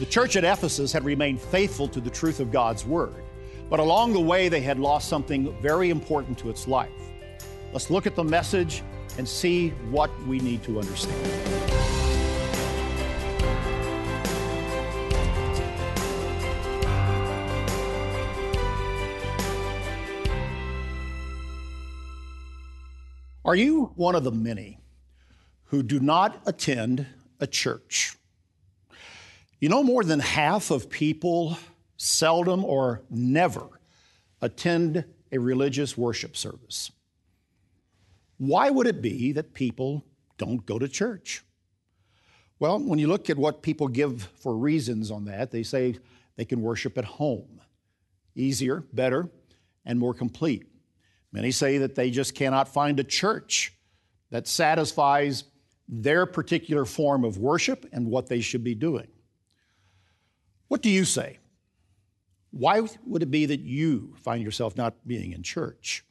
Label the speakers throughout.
Speaker 1: The church at Ephesus had remained faithful to the truth of God's Word, but along the way they had lost something very important to its life. Let's look at the message and see what we need to understand. Are you one of the many who do not attend a church? You know, more than half of people seldom or never attend a religious worship service. Why would it be that people don't go to church? Well, when you look at what people give for reasons on that, they say they can worship at home. Easier, better, and more complete. Many say that they just cannot find a church that satisfies their particular form of worship and what they should be doing. What do you say? Why would it be that you find yourself not being in church?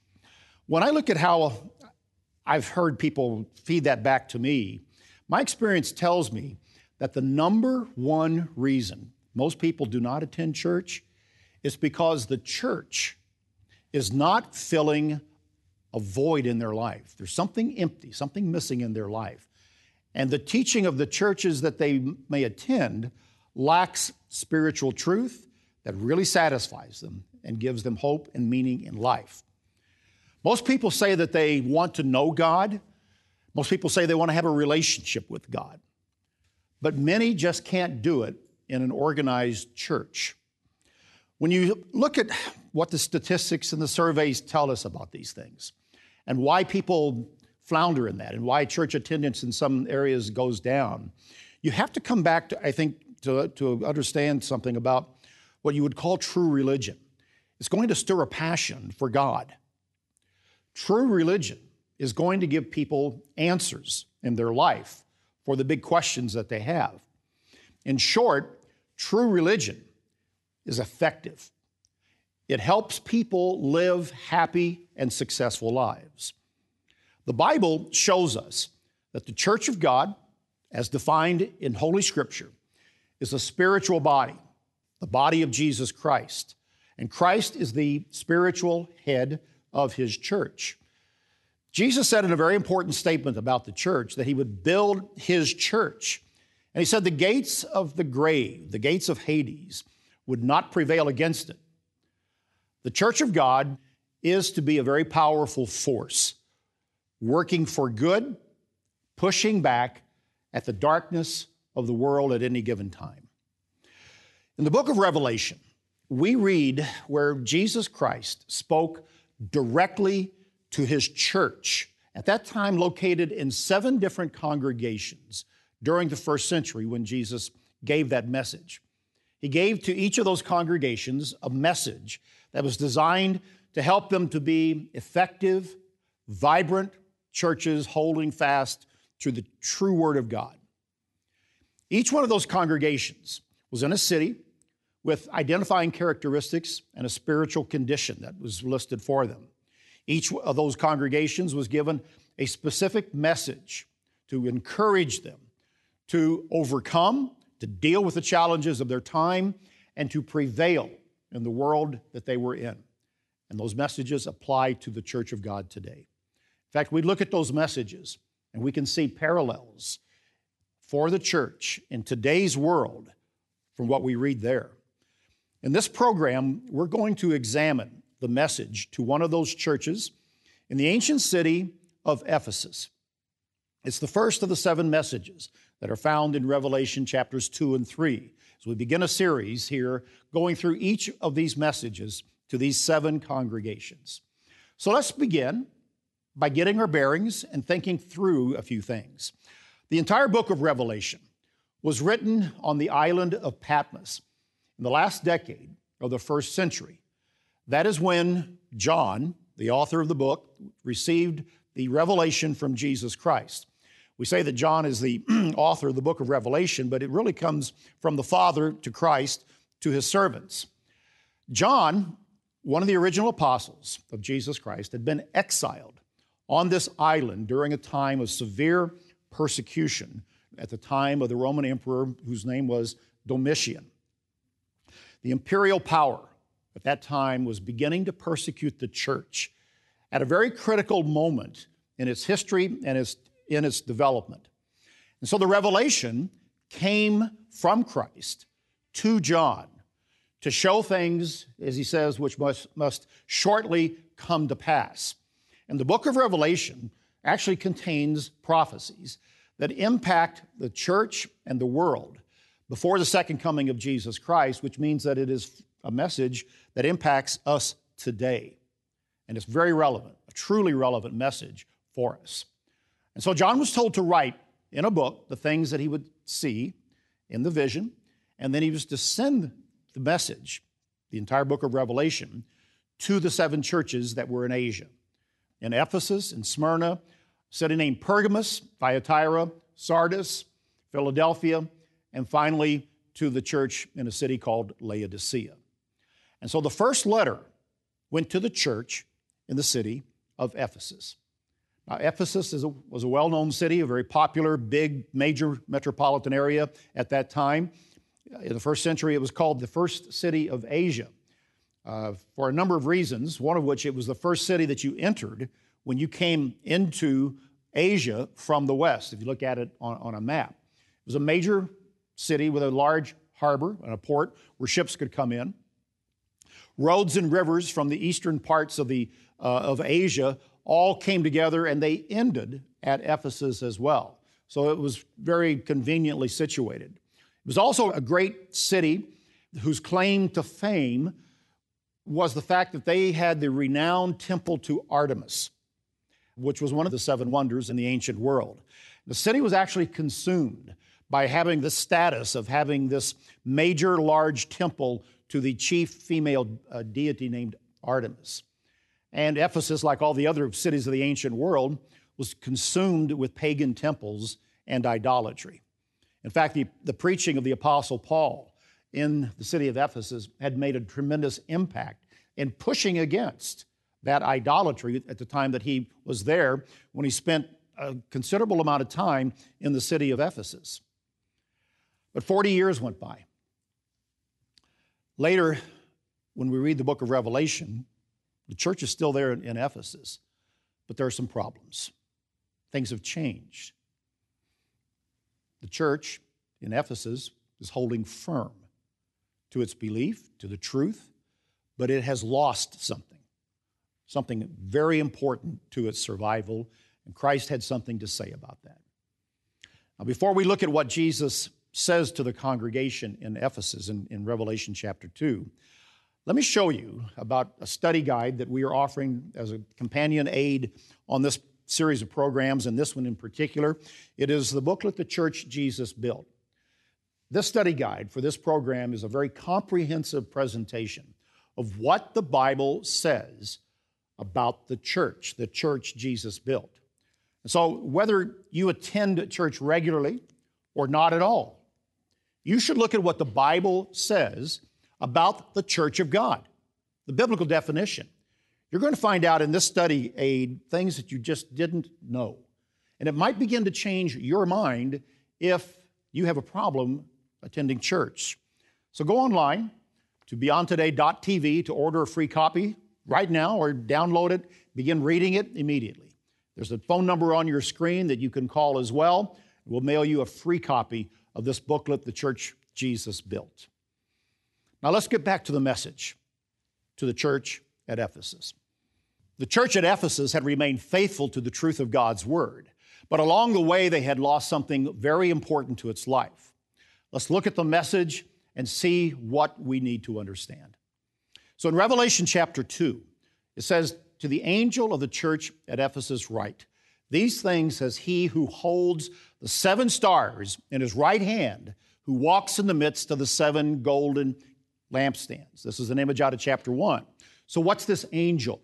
Speaker 1: When I look at how I've heard people feed that back to me, my experience tells me that the number one reason most people do not attend church is because the church is not filling a void in their life. There's something empty, something missing in their life. And the teaching of the churches that they may attend lacks spiritual truth that really satisfies them and gives them hope and meaning in life. Most people say that they want to know God. Most people say they want to have a relationship with God. But many just can't do it in an organized church. When you look at what the statistics and the surveys tell us about these things and why people flounder in that and why church attendance in some areas goes down, you have to come back to, I think, to, to understand something about what you would call true religion. It's going to stir a passion for God. True religion is going to give people answers in their life for the big questions that they have. In short, true religion is effective. It helps people live happy and successful lives. The Bible shows us that the church of God, as defined in Holy Scripture, is a spiritual body, the body of Jesus Christ. And Christ is the spiritual head of his church. Jesus said in a very important statement about the church that he would build his church. And he said, The gates of the grave, the gates of Hades, would not prevail against it. The church of God is to be a very powerful force, working for good, pushing back at the darkness of the world at any given time. In the book of Revelation, we read where Jesus Christ spoke directly to his church, at that time located in seven different congregations during the first century when Jesus gave that message. He gave to each of those congregations a message that was designed to help them to be effective, vibrant churches holding fast to the true Word of God. Each one of those congregations was in a city with identifying characteristics and a spiritual condition that was listed for them. Each of those congregations was given a specific message to encourage them to overcome to deal with the challenges of their time, and to prevail in the world that they were in. And those messages apply to the church of God today. In fact, we look at those messages and we can see parallels for the church in today's world from what we read there. In this program, we're going to examine the message to one of those churches in the ancient city of Ephesus. It's the first of the seven messages that are found in Revelation chapters 2 and 3. So we begin a series here going through each of these messages to these seven congregations. So let's begin by getting our bearings and thinking through a few things. The entire book of Revelation was written on the island of Patmos in the last decade of the first century. That is when John, the author of the book, received the revelation from Jesus Christ. We say that John is the author of the book of Revelation, but it really comes from the Father to Christ to his servants. John, one of the original apostles of Jesus Christ, had been exiled on this island during a time of severe persecution at the time of the Roman emperor whose name was Domitian. The imperial power at that time was beginning to persecute the church at a very critical moment in its history and its, in its development. And so the revelation came from Christ to John to show things, as he says, which must, must shortly come to pass. And the book of Revelation actually contains prophecies that impact the church and the world before the second coming of Jesus Christ, which means that it is a message that impacts us today. And it's very relevant, a truly relevant message for us. And so John was told to write in a book the things that he would see in the vision, and then he was to send the message, the entire book of Revelation, to the seven churches that were in Asia in Ephesus, in Smyrna, city named Pergamos, Thyatira, Sardis, Philadelphia, and finally to the church in a city called Laodicea. And so the first letter went to the church in the city of Ephesus. Now, Ephesus a, was a well known city, a very popular, big, major metropolitan area at that time. In the first century, it was called the first city of Asia uh, for a number of reasons, one of which it was the first city that you entered when you came into Asia from the west, if you look at it on, on a map. It was a major city with a large harbor and a port where ships could come in. Roads and rivers from the eastern parts of, the, uh, of Asia all came together and they ended at Ephesus as well. So it was very conveniently situated. It was also a great city whose claim to fame was the fact that they had the renowned temple to Artemis, which was one of the seven wonders in the ancient world. The city was actually consumed by having the status of having this major large temple to the chief female uh, deity named Artemis. And Ephesus, like all the other cities of the ancient world, was consumed with pagan temples and idolatry. In fact, the, the preaching of the Apostle Paul in the city of Ephesus had made a tremendous impact in pushing against that idolatry at the time that he was there when he spent a considerable amount of time in the city of Ephesus. But 40 years went by. Later, when we read the book of Revelation, the church is still there in, Ephesus, but there are some problems. Things have changed. The church in Ephesus is holding firm to its belief, to the truth, but it has lost something, something very important to its survival, and Christ had something to say about that. Now, before we look at what Jesus says to the congregation in Ephesus in, in Revelation chapter 2, let me show you about a study guide that we are offering as a companion aid on this series of programs, and this one in particular. It is the booklet The Church Jesus Built. This study guide for this program is a very comprehensive presentation of what the Bible says about the church, the church Jesus built. And so, whether you attend church regularly or not at all, you should look at what the Bible says about the church of God, the biblical definition. You're going to find out in this study aid things that you just didn't know. And it might begin to change your mind if you have a problem attending church. So go online to beyondtoday.tv to order a free copy right now or download it, begin reading it immediately. There's a phone number on your screen that you can call as well. We'll mail you a free copy of this booklet, The Church Jesus Built. Now let's get back to the message to the church at Ephesus. The church at Ephesus had remained faithful to the truth of God's word, but along the way they had lost something very important to its life. Let's look at the message and see what we need to understand. So in Revelation chapter 2, it says, To the angel of the church at Ephesus, write, These things says he who holds the seven stars in his right hand, who walks in the midst of the seven golden lampstands. This is an image out of chapter 1. So, what's this angel?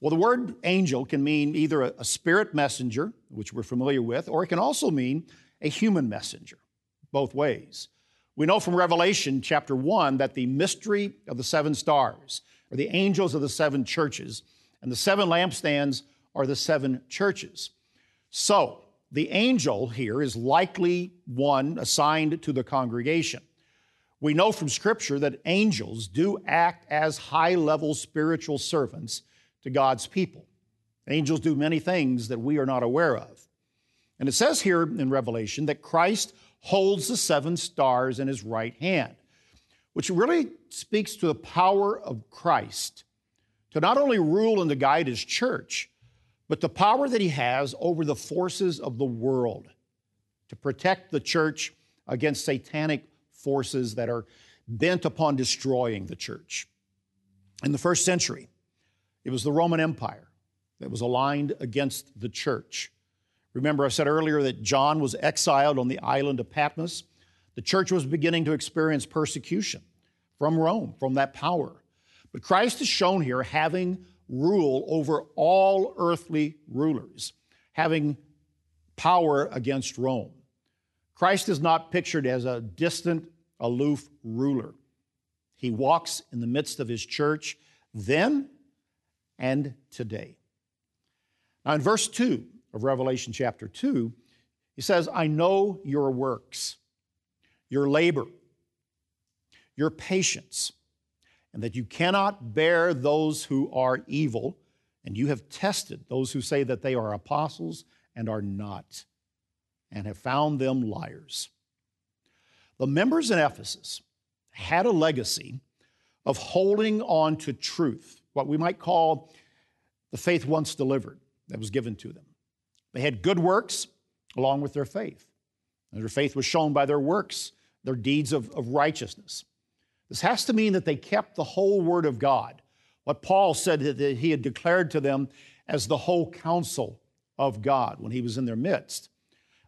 Speaker 1: Well, the word angel can mean either a, spirit messenger, which we're familiar with, or it can also mean a human messenger, both ways. We know from Revelation chapter 1 that the mystery of the seven stars are the angels of the seven churches, and the seven lampstands are the seven churches. So, the angel here is likely one assigned to the congregation. We know from Scripture that angels do act as high level spiritual servants to God's people. Angels do many things that we are not aware of. And it says here in Revelation that Christ holds the seven stars in his right hand, which really speaks to the power of Christ to not only rule and to guide his church, but the power that he has over the forces of the world to protect the church against satanic forces that are bent upon destroying the church. In the first century, it was the Roman Empire that was aligned against the church. Remember, I said earlier that John was exiled on the island of Patmos. The church was beginning to experience persecution from Rome, from that power. But Christ is shown here having rule over all earthly rulers, having power against Rome. Christ is not pictured as a distant, aloof ruler. He walks in the midst of his church then and today. Now, in verse 2 of Revelation chapter 2, he says, I know your works, your labor, your patience and that you cannot bear those who are evil, and you have tested those who say that they are apostles and are not, and have found them liars. The members in Ephesus had a legacy of holding on to truth, what we might call the faith once delivered that was given to them. They had good works along with their faith. And their faith was shown by their works, their deeds of, of righteousness. This has to mean that they kept the whole Word of God, what Paul said that he had declared to them as the whole counsel of God when he was in their midst.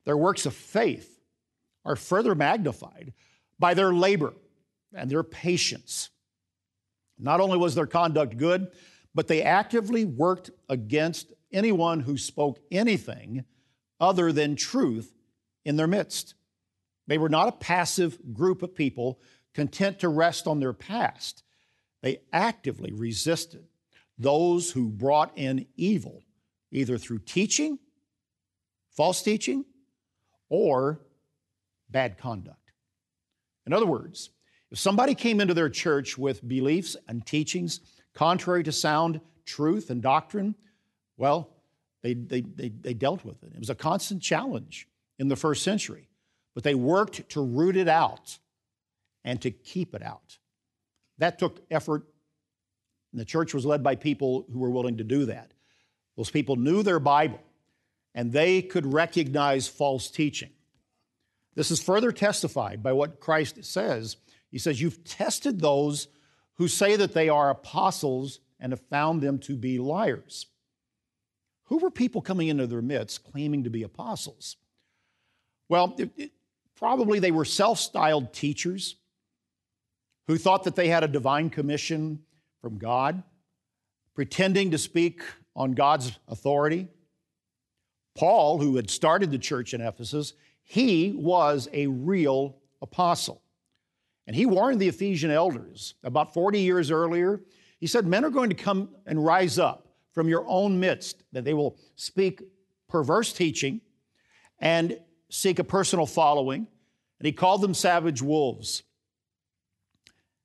Speaker 1: Their works of faith are further magnified by their labor and their patience. Not only was their conduct good, but they actively worked against anyone who spoke anything other than truth in their midst. They were not a passive group of people content to rest on their past. They actively resisted those who brought in evil, either through teaching, false teaching, or bad conduct. In other words, if somebody came into their church with beliefs and teachings contrary to sound truth and doctrine, well, they, they, they, they, dealt with it. It was a constant challenge in the first century, but they worked to root it out and to keep it out. That took effort, and the church was led by people who were willing to do that. Those people knew their Bible, and they could recognize false teaching. This is further testified by what Christ says. He says, You've tested those who say that they are apostles and have found them to be liars. Who were people coming into their midst claiming to be apostles? Well, it, it, probably they were self styled teachers who thought that they had a divine commission from God, pretending to speak on God's authority. Paul, who had started the church in Ephesus, he was a real apostle. And he warned the Ephesian elders about 40 years earlier. He said, Men are going to come and rise up from your own midst, that they will speak perverse teaching and seek a personal following. And he called them savage wolves.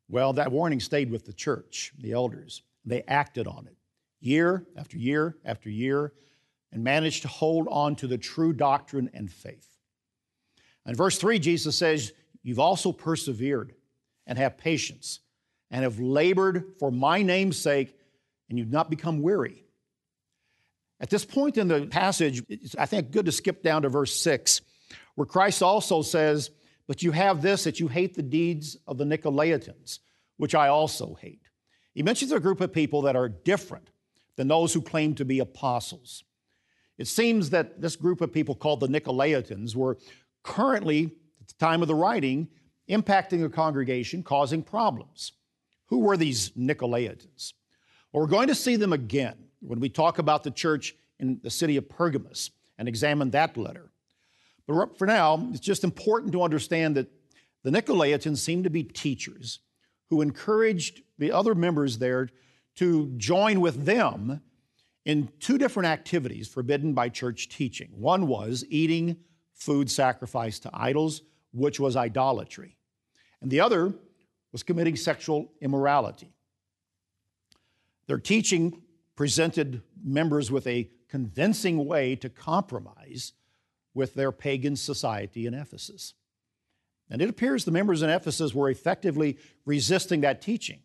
Speaker 1: Well, that warning stayed with the church, the elders. They acted on it year after year after year and managed to hold on to the true doctrine and faith. In verse 3, Jesus says, You've also persevered and have patience and have labored for my name's sake, and you've not become weary. At this point in the passage, it's, I think, good to skip down to verse 6, where Christ also says, but you have this that you hate the deeds of the Nicolaitans, which I also hate. He mentions a group of people that are different than those who claim to be apostles. It seems that this group of people called the Nicolaitans were currently, at the time of the writing, impacting the congregation, causing problems. Who were these Nicolaitans? Well, we're going to see them again when we talk about the church in the city of Pergamos and examine that letter. But for now, it's just important to understand that the Nicolaitans seem to be teachers who encouraged the other members there to join with them in two different activities forbidden by church teaching. One was eating food sacrificed to idols, which was idolatry. and the other was committing sexual immorality. Their teaching presented members with a convincing way to compromise with their pagan society in Ephesus. And it appears the members in Ephesus were effectively resisting that teaching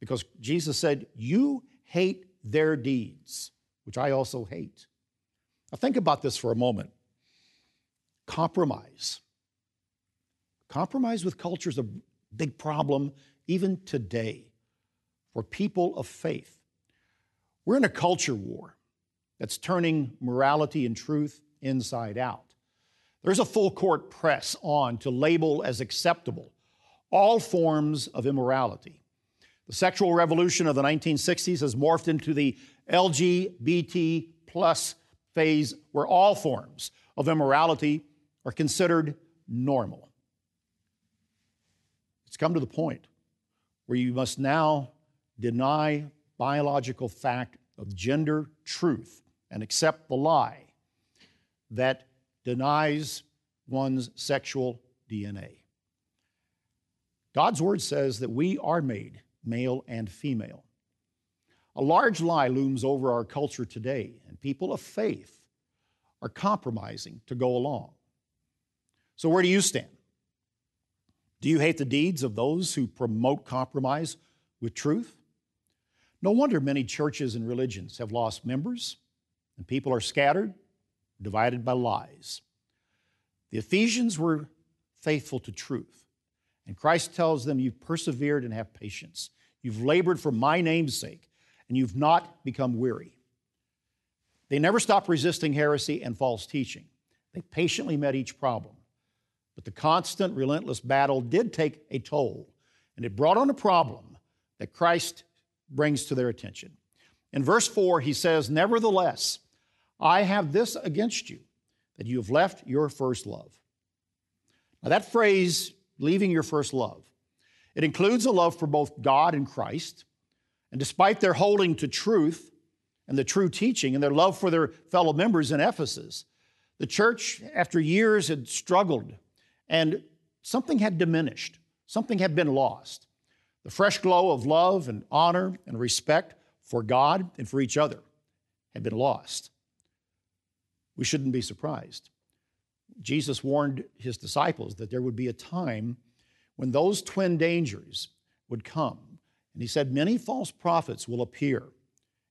Speaker 1: because Jesus said, You hate their deeds, which I also hate. Now, think about this for a moment compromise. Compromise with culture is a big problem even today for people of faith. We're in a culture war that's turning morality and truth inside out. There's a full court press on to label as acceptable all forms of immorality. The sexual revolution of the 1960s has morphed into the LGBT plus phase where all forms of immorality are considered normal. It's come to the point where you must now deny biological fact of gender truth and accept the lie that denies one's sexual DNA. God's word says that we are made male and female. A large lie looms over our culture today, and people of faith are compromising to go along. So, where do you stand? Do you hate the deeds of those who promote compromise with truth? No wonder many churches and religions have lost members, and people are scattered, divided by lies. The Ephesians were faithful to truth, and Christ tells them, You've persevered and have patience. You've labored for my name's sake, and you've not become weary. They never stopped resisting heresy and false teaching. They patiently met each problem. But the constant, relentless battle did take a toll, and it brought on a problem that Christ brings to their attention. In verse 4, he says, Nevertheless, I have this against you, that you have left your first love. Now, that phrase, leaving your first love, it includes a love for both God and Christ. And despite their holding to truth and the true teaching and their love for their fellow members in Ephesus, the church, after years, had struggled and something had diminished, something had been lost. The fresh glow of love and honor and respect for God and for each other had been lost. We shouldn't be surprised. Jesus warned his disciples that there would be a time when those twin dangers would come. And he said, Many false prophets will appear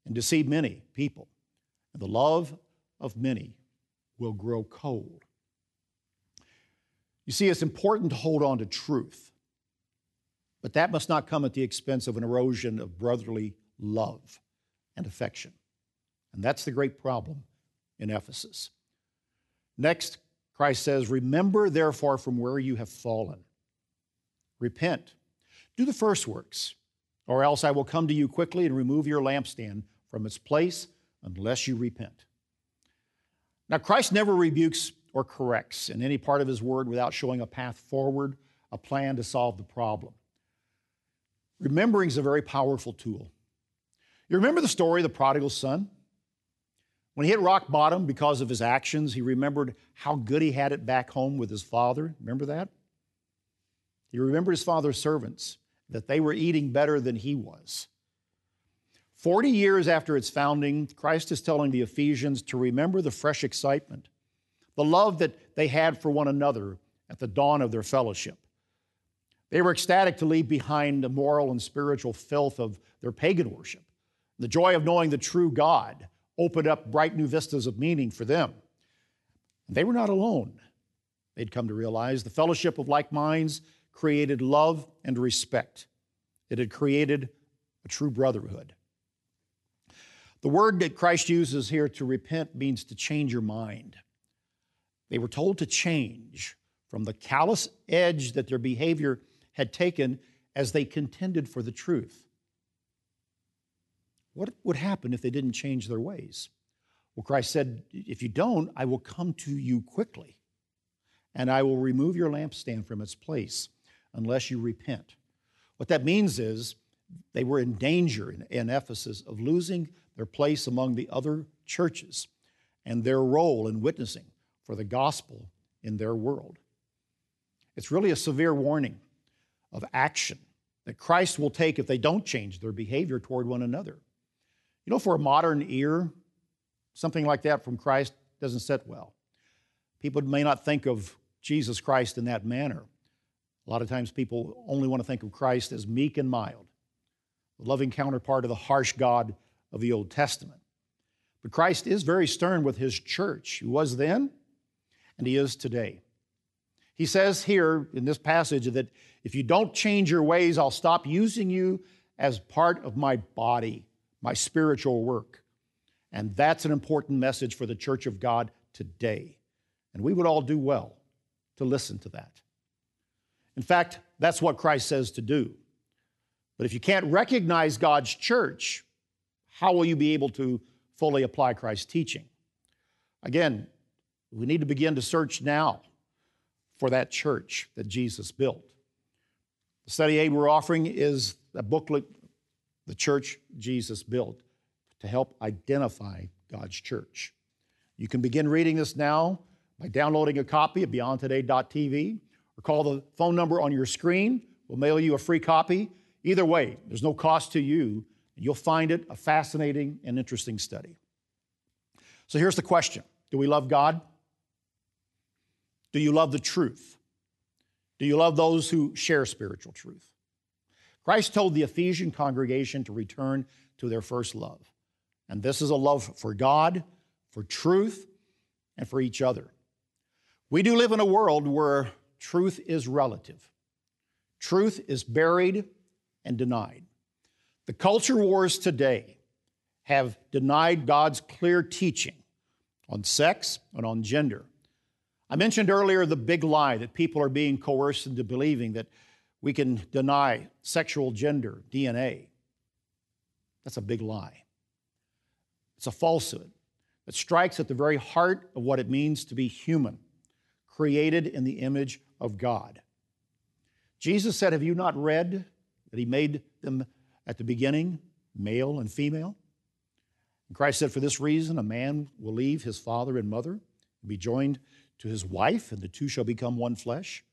Speaker 1: and deceive many people, and the love of many will grow cold. You see, it's important to hold on to truth, but that must not come at the expense of an erosion of brotherly love and affection. And that's the great problem in Ephesus. Next, Christ says, Remember therefore from where you have fallen. Repent. Do the first works, or else I will come to you quickly and remove your lampstand from its place unless you repent. Now, Christ never rebukes or corrects in any part of his word without showing a path forward, a plan to solve the problem. Remembering is a very powerful tool. You remember the story of the prodigal son? When he hit rock bottom because of his actions, he remembered how good he had it back home with his father. Remember that? He remembered his father's servants, that they were eating better than he was. Forty years after its founding, Christ is telling the Ephesians to remember the fresh excitement, the love that they had for one another at the dawn of their fellowship. They were ecstatic to leave behind the moral and spiritual filth of their pagan worship. The joy of knowing the true God opened up bright new vistas of meaning for them. They were not alone. They'd come to realize the fellowship of like minds created love and respect. It had created a true brotherhood. The word that Christ uses here to repent means to change your mind. They were told to change from the callous edge that their behavior had taken as they contended for the truth. What would happen if they didn't change their ways? Well, Christ said, If you don't, I will come to you quickly, and I will remove your lampstand from its place unless you repent. What that means is they were in danger in, in Ephesus of losing their place among the other churches and their role in witnessing for the gospel in their world. It's really a severe warning of action that Christ will take if they don't change their behavior toward one another. You know, for a modern ear, something like that from Christ doesn't sit well. People may not think of Jesus Christ in that manner. A lot of times people only want to think of Christ as meek and mild, the loving counterpart of the harsh God of the Old Testament. But Christ is very stern with his church. He was then, and he is today. He says here in this passage that if you don't change your ways, I'll stop using you as part of my body, my spiritual work. And that's an important message for the church of God today. And we would all do well to listen to that. In fact, that's what Christ says to do. But if you can't recognize God's church, how will you be able to fully apply Christ's teaching? Again, we need to begin to search now for that church that Jesus built. The study aid we're offering is a booklet, The Church Jesus Built, to help identify God's church. You can begin reading this now by downloading a copy at beyondtoday.tv or call the phone number on your screen. We'll mail you a free copy. Either way, there's no cost to you. You'll find it a fascinating and interesting study. So here's the question Do we love God? Do you love the truth? Do you love those who share spiritual truth? Christ told the Ephesian congregation to return to their first love. And this is a love for God, for truth, and for each other. We do live in a world where truth is relative, truth is buried and denied. The culture wars today have denied God's clear teaching on sex and on gender. I mentioned earlier the big lie that people are being coerced into believing that we can deny sexual gender, DNA. That's a big lie. It's a falsehood that strikes at the very heart of what it means to be human, created in the image of God. Jesus said, Have you not read that He made them at the beginning, male and female? And Christ said, For this reason, a man will leave his father and mother and be joined to his wife, and the two shall become one flesh.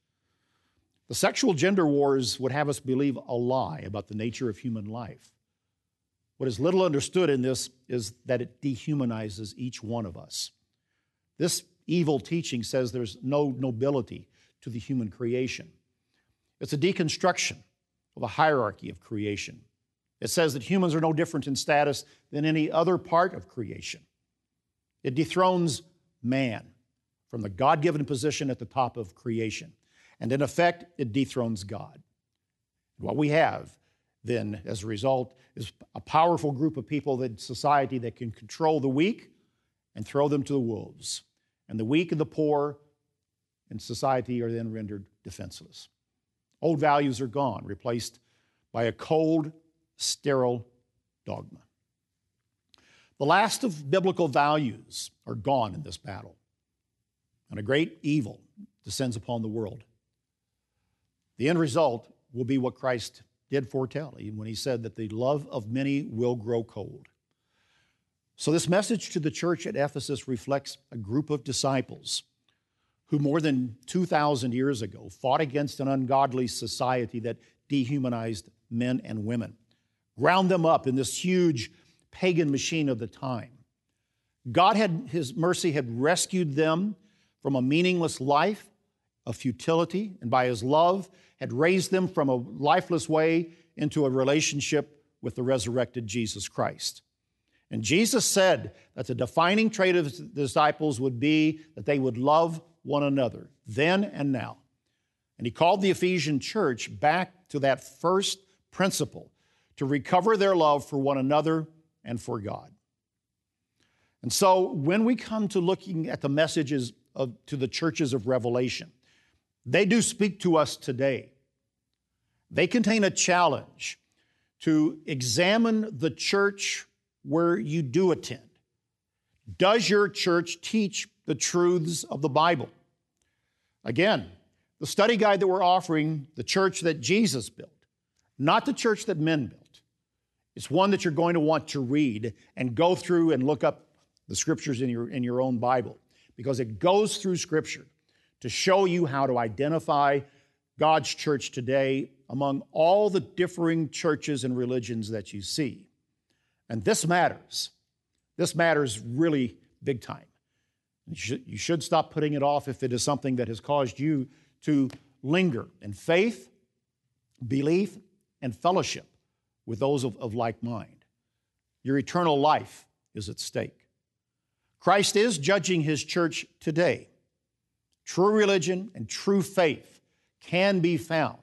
Speaker 1: The sexual gender wars would have us believe a lie about the nature of human life. What is little understood in this is that it dehumanizes each one of us. This evil teaching says there's no nobility to the human creation. It's a deconstruction of a hierarchy of creation. It says that humans are no different in status than any other part of creation. It dethrones man from the God given position at the top of creation. And in effect, it dethrones God. What we have then, as a result, is a powerful group of people in society that can control the weak and throw them to the wolves. And the weak and the poor in society are then rendered defenseless. Old values are gone, replaced by a cold, sterile dogma. The last of biblical values are gone in this battle and a great evil descends upon the world. The end result will be what Christ did foretell when he said that the love of many will grow cold. So, this message to the church at Ephesus reflects a group of disciples who, more than 2,000 years ago, fought against an ungodly society that dehumanized men and women, ground them up in this huge pagan machine of the time. God had, His mercy had rescued them from a meaningless life of futility, and by his love had raised them from a lifeless way into a relationship with the resurrected Jesus Christ. And Jesus said that the defining trait of disciples would be that they would love one another, then and now. And he called the Ephesian church back to that first principle to recover their love for one another and for God. And so when we come to looking at the messages of, to the churches of Revelation. They do speak to us today. They contain a challenge to examine the church where you do attend. Does your church teach the truths of the Bible? Again, the study guide that we're offering, the church that Jesus built, not the church that men built. It's one that you're going to want to read and go through and look up the scriptures in your, in your own Bible because it goes through Scripture to show you how to identify God's church today among all the differing churches and religions that you see. And this matters. This matters really big time. You should, stop putting it off if it is something that has caused you to linger in faith, belief, and fellowship with those of, like mind. Your eternal life is at stake. Christ is judging his church today. True religion and true faith can be found,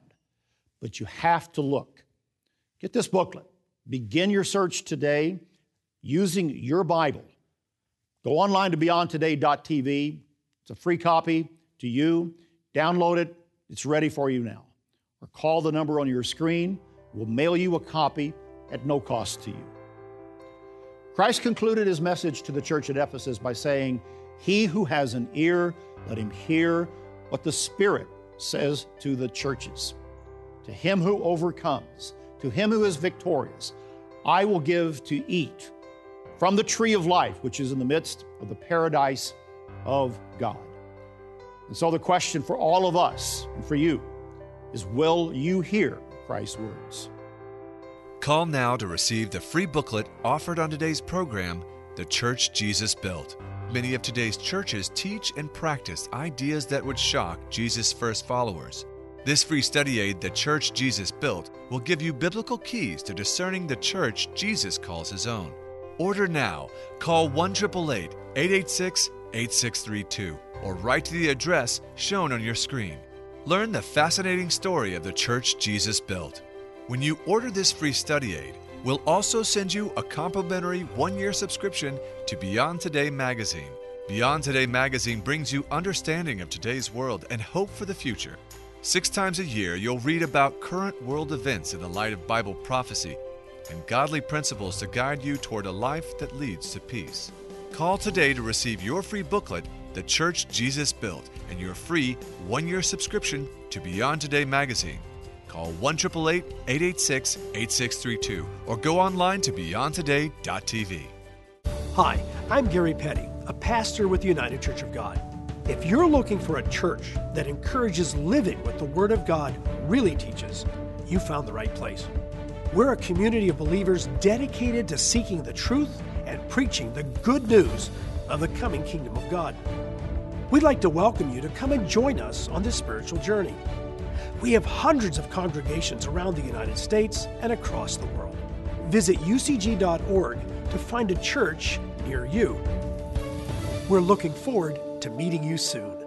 Speaker 1: but you have to look. Get this booklet. Begin your search today using your Bible. Go online to beyondtoday.tv. It's a free copy to you. Download it. It's ready for you now. Or call the number on your screen. We'll mail you a copy at no cost to you. Christ concluded his message to the church at Ephesus by saying, He who has an ear, let him hear what the Spirit says to the churches. To him who overcomes, to him who is victorious, I will give to eat from the tree of life, which is in the midst of the paradise of God. And so the question for all of us and for you is will you hear Christ's words?
Speaker 2: Call now to receive the free booklet offered on today's program, The Church Jesus Built. Many of today's churches teach and practice ideas that would shock Jesus' first followers. This free study aid, The Church Jesus Built, will give you biblical keys to discerning the church Jesus calls his own. Order now. Call 1 886 8632 or write to the address shown on your screen. Learn the fascinating story of the church Jesus built. When you order this free study aid, we'll also send you a complimentary one year subscription to Beyond Today magazine. Beyond Today magazine brings you understanding of today's world and hope for the future. Six times a year, you'll read about current world events in the light of Bible prophecy and godly principles to guide you toward a life that leads to peace. Call today to receive your free booklet, The Church Jesus Built, and your free one year subscription to Beyond Today magazine. Call 1 886 8632 or go online to beyondtoday.tv.
Speaker 3: Hi, I'm Gary Petty, a pastor with the United Church of God. If you're looking for a church that encourages living what the Word of God really teaches, you found the right place. We're a community of believers dedicated to seeking the truth and preaching the good news of the coming kingdom of God. We'd like to welcome you to come and join us on this spiritual journey. We have hundreds of congregations around the United States and across the world. Visit ucg.org to find a church near you. We're looking forward to meeting you soon.